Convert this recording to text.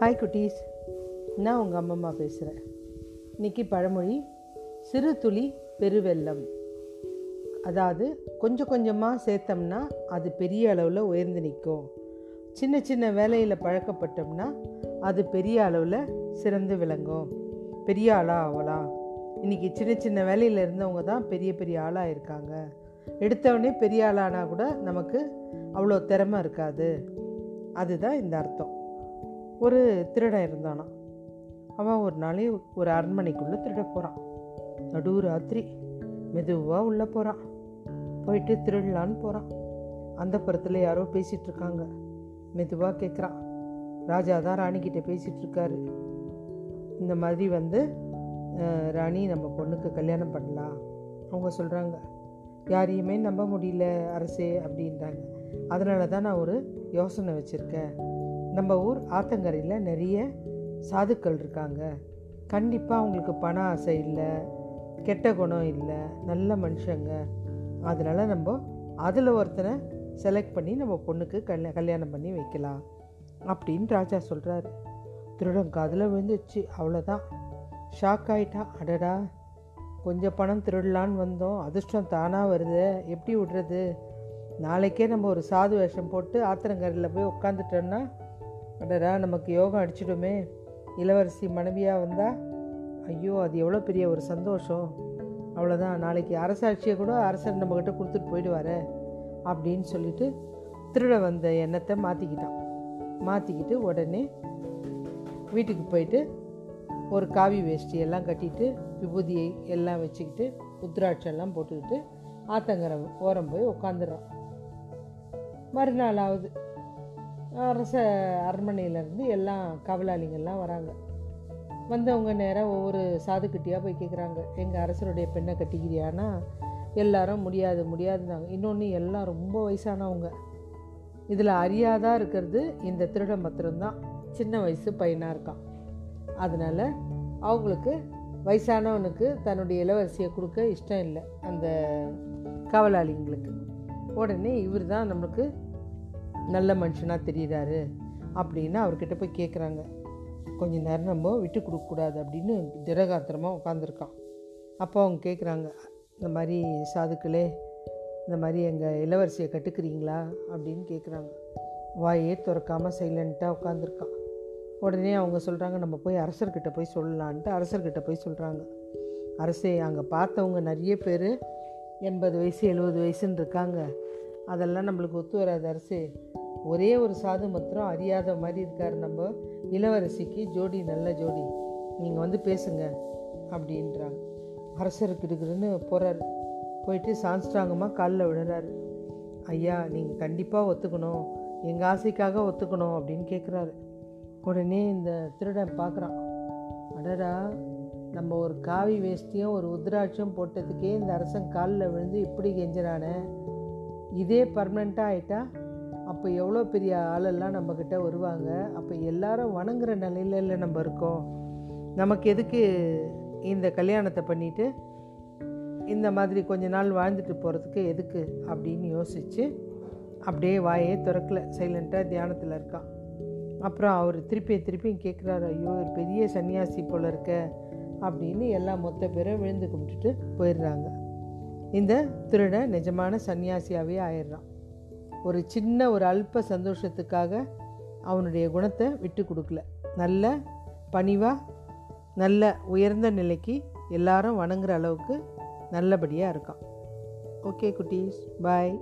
Hi குட்டீஸ். நான் உங்கள் அம்மம்மா பேசுகிறேன் இன்னைக்கு பழமொழி சிறு துளி பெருவெள்ளம் அதாவது கொஞ்சம் கொஞ்சமாக சேர்த்தோம்னா அது பெரிய அளவில் உயர்ந்து நிற்கும். சின்ன சின்ன வேலையில் பழக்கப்பட்டோம்னா அது பெரிய அளவில் சிறந்து விளங்கும். பெரிய ஆளாக ஆகலாம் இன்றைக்கி சின்ன சின்ன வேலையில் இருந்தவங்க தான் பெரிய பெரிய ஆளாக இருக்காங்க. எடுத்தவொடனே பெரிய ஆளானா கூட நமக்கு அவ்வளோ திறமை இருக்காது. அதுதான் இந்த அர்த்தம். ஒரு திருடன் இருந்தானா? அவன் ஒரு நாளே ஒரு அரண்மனைக்குள்ளே திருட போகிறான் நடு ராத்திரி மெதுவாக உள்ளே போகிறான் போயிட்டு திருடலான்னு போகிறான் அந்த புறத்தில் யாரோ பேசிகிட்டு இருக்காங்க. மெதுவாக கேட்குறான் ராஜா தான் ராணிக்கிட்ட பேசிகிட்டு இருக்காரு. இந்த மாதிரி வந்து ராணி நம்ம பொண்ணுக்கு கல்யாணம் பண்ணலாம். அவங்க சொல்கிறாங்க யாரையுமே நம்ப முடியல அரசே அப்படின்றாங்க. அதனால தான் நான் ஒரு யோசனை வச்சுருக்கேன். நம்ம ஊர் ஆத்தங்கரையில் நிறைய சாதுக்கள் இருக்காங்க. கண்டிப்பாக அவங்களுக்கு பண ஆசை இல்லை கெட்ட குணம் இல்லை நல்ல மனுஷங்க. அதனால் நம்ம அதில் ஒருத்தனை செலக்ட் பண்ணி நம்ம பொண்ணுக்கு கல்யா கல்யாணம் பண்ணி வைக்கலாம் அப்படின்னு ராஜா சொல்கிறாரு திருடன் காதில் விழுந்துச்சு அவ்வளோதான் ஷாக் ஆகிட்டா அடடா கொஞ்சம் பணம் திருடலான்னு வந்தோம். அதிர்ஷ்டம் தானாக வருது. எப்படி விடுறது? நாளைக்கே நம்ம ஒரு சாது வேஷம் போட்டு ஆத்திரங்கரையில் போய் உட்காந்துட்டோன்னா அடடா நமக்கு யோகம் அடிச்சிடுமே. இளவரசி மனைவியாக வந்தால் ஐயோ அது எவ்வளோ பெரிய ஒரு சந்தோஷம். அவ்வளோதான் நாளைக்கு அரசாட்சியை கூட அரசர் நம்மக்கிட்ட கொடுத்துட்டு போயிடுவாரு அப்படின்னு சொல்லிட்டு திருட வந்த எண்ணத்தை மாற்றிக்கிட்டான் மாற்றிக்கிட்டு உடனே வீட்டுக்கு போயிட்டு ஒரு காவி வேஷ்டி எல்லாம் கட்டிட்டு விபூதியை எல்லாம் வச்சுக்கிட்டு உத்ராட்சம் போட்டுக்கிட்டு ஆத்தங்கரை ஓரம் போய் உட்காந்துடுறான் மறுநாள் ஆகுது அரச அரண்மனையிலேருந்து எல்லாம் கவலாளிங்கள்லாம் வராங்க. வந்தவங்க நேராக ஒவ்வொரு சாதுக்கிட்டியாக போய் கேட்குறாங்க எங்கள் அரசருடைய பெண்ணை கட்டிக்கிறியானா? எல்லாரும் முடியாது முடியாதுன்னாங்க. இன்னொன்று எல்லாம் ரொம்ப வயசானவங்க. இதில் அறியாதா இருக்கிறது இந்த திருடன் மாத்திரம்தான் சின்ன வயசு பையனாக இருக்கான். அதனால் அவங்களுக்கு வயசானவனுக்கு தன்னுடைய இளவரசியை கொடுக்க இஷ்டம் இல்லை அந்த கவலாளிங்களுக்கு. உடனே இவர் தான் நம்மளுக்கு நல்ல மனுஷனாக தெரிகிறாரு அப்படின்னு அவர்கிட்ட போய் கேட்குறாங்க கொஞ்சம் நேரம் நம்ம விட்டு கொடுக்கக்கூடாது அப்படின்னு திடகாத்திரமாக உட்காந்துருக்கான் அப்போ அவங்க கேட்குறாங்க இந்த மாதிரி சாதுக்களே இந்த மாதிரி எங்கள் இளவரசியை கட்டுக்கிறீங்களா? அப்படின்னு கேட்குறாங்க வாயே திறக்காமல் சைலண்ட்டாக உட்காந்துருக்கான் உடனே அவங்க சொல்கிறாங்க நம்ம போய் அரசர்கிட்ட போய் சொல்லலான்ட்டு அரசர்கிட்ட போய் சொல்கிறாங்க அரசே அங்கே பார்த்தவங்க நிறைய பேர் எண்பது வயசு எழுபது வயசுன்னு இருக்காங்க. அதெல்லாம் நம்மளுக்கு ஒத்து வராது அரசே. ஒரே ஒரு சாது மாத்திரம் அறியாத மாதிரி இருக்கார் நம்ம இளவரசிக்கு. ஜோடி நல்ல ஜோடி. நீங்கள் வந்து பேசுங்க அப்படின்றாங்க. அரசருக்கு இருக்குன்னு போகிறார் போயிட்டு சான்ஸ்ட்ராங்கமாக காலில் விடுறாரு ஐயா நீங்கள் கண்டிப்பாக ஒத்துக்கணும். எங்கள் ஆசைக்காக ஒத்துக்கணும் அப்படின்னு கேட்குறாரு உடனே இந்த திருடன் பார்க்குறான் அடடா நம்ம ஒரு காவி வேஷ்டியும் ஒரு உத்ராட்சம் போட்டதுக்கே இந்த அரசன் காலில் விழுந்து இப்படி கெஞ்சுறானே. இதே பர்மனெண்ட்டாக ஆயிட்டா? அப்போ எவ்வளோ பெரிய ஆளெல்லாம் நம்மக்கிட்ட வருவாங்க? அப்போ எல்லாரும் வணங்குற நிலையில நம்ம இருக்கோம். நமக்கு எதுக்கு இந்த கல்யாணத்தை பண்ணிட்டு இந்த மாதிரி கொஞ்ச நாள் வாழ்ந்துட்டு போகிறதுக்கு எதுக்கு அப்படின்னு யோசித்து அப்படியே வாயே திறக்கல. சைலண்ட்டாக தியானத்தில் இருக்கான் அப்புறம் அவர் திருப்பி திருப்பியும் கேட்குறாரு ஐயோ ஒரு பெரிய சன்னியாசி போல இருக்க அப்படின்னு எல்லா மொத்த பேரும் விழுந்து கும்பிட்டுட்டு போயிடுறாங்க. இந்த திருடன் நிஜமான சன்னியாசியாகவே ஆயிடுறான். ஒரு சின்ன ஒரு அல்ப சந்தோஷத்துக்காக அவனுடைய குணத்தை விட்டு கொடுக்கல. நல்ல பணிவாக நல்ல உயர்ந்த நிலைக்கு எல்லாரும் வணங்குற அளவுக்கு நல்லபடியாக இருக்கான். ஓகே குட்டீஸ். பாய்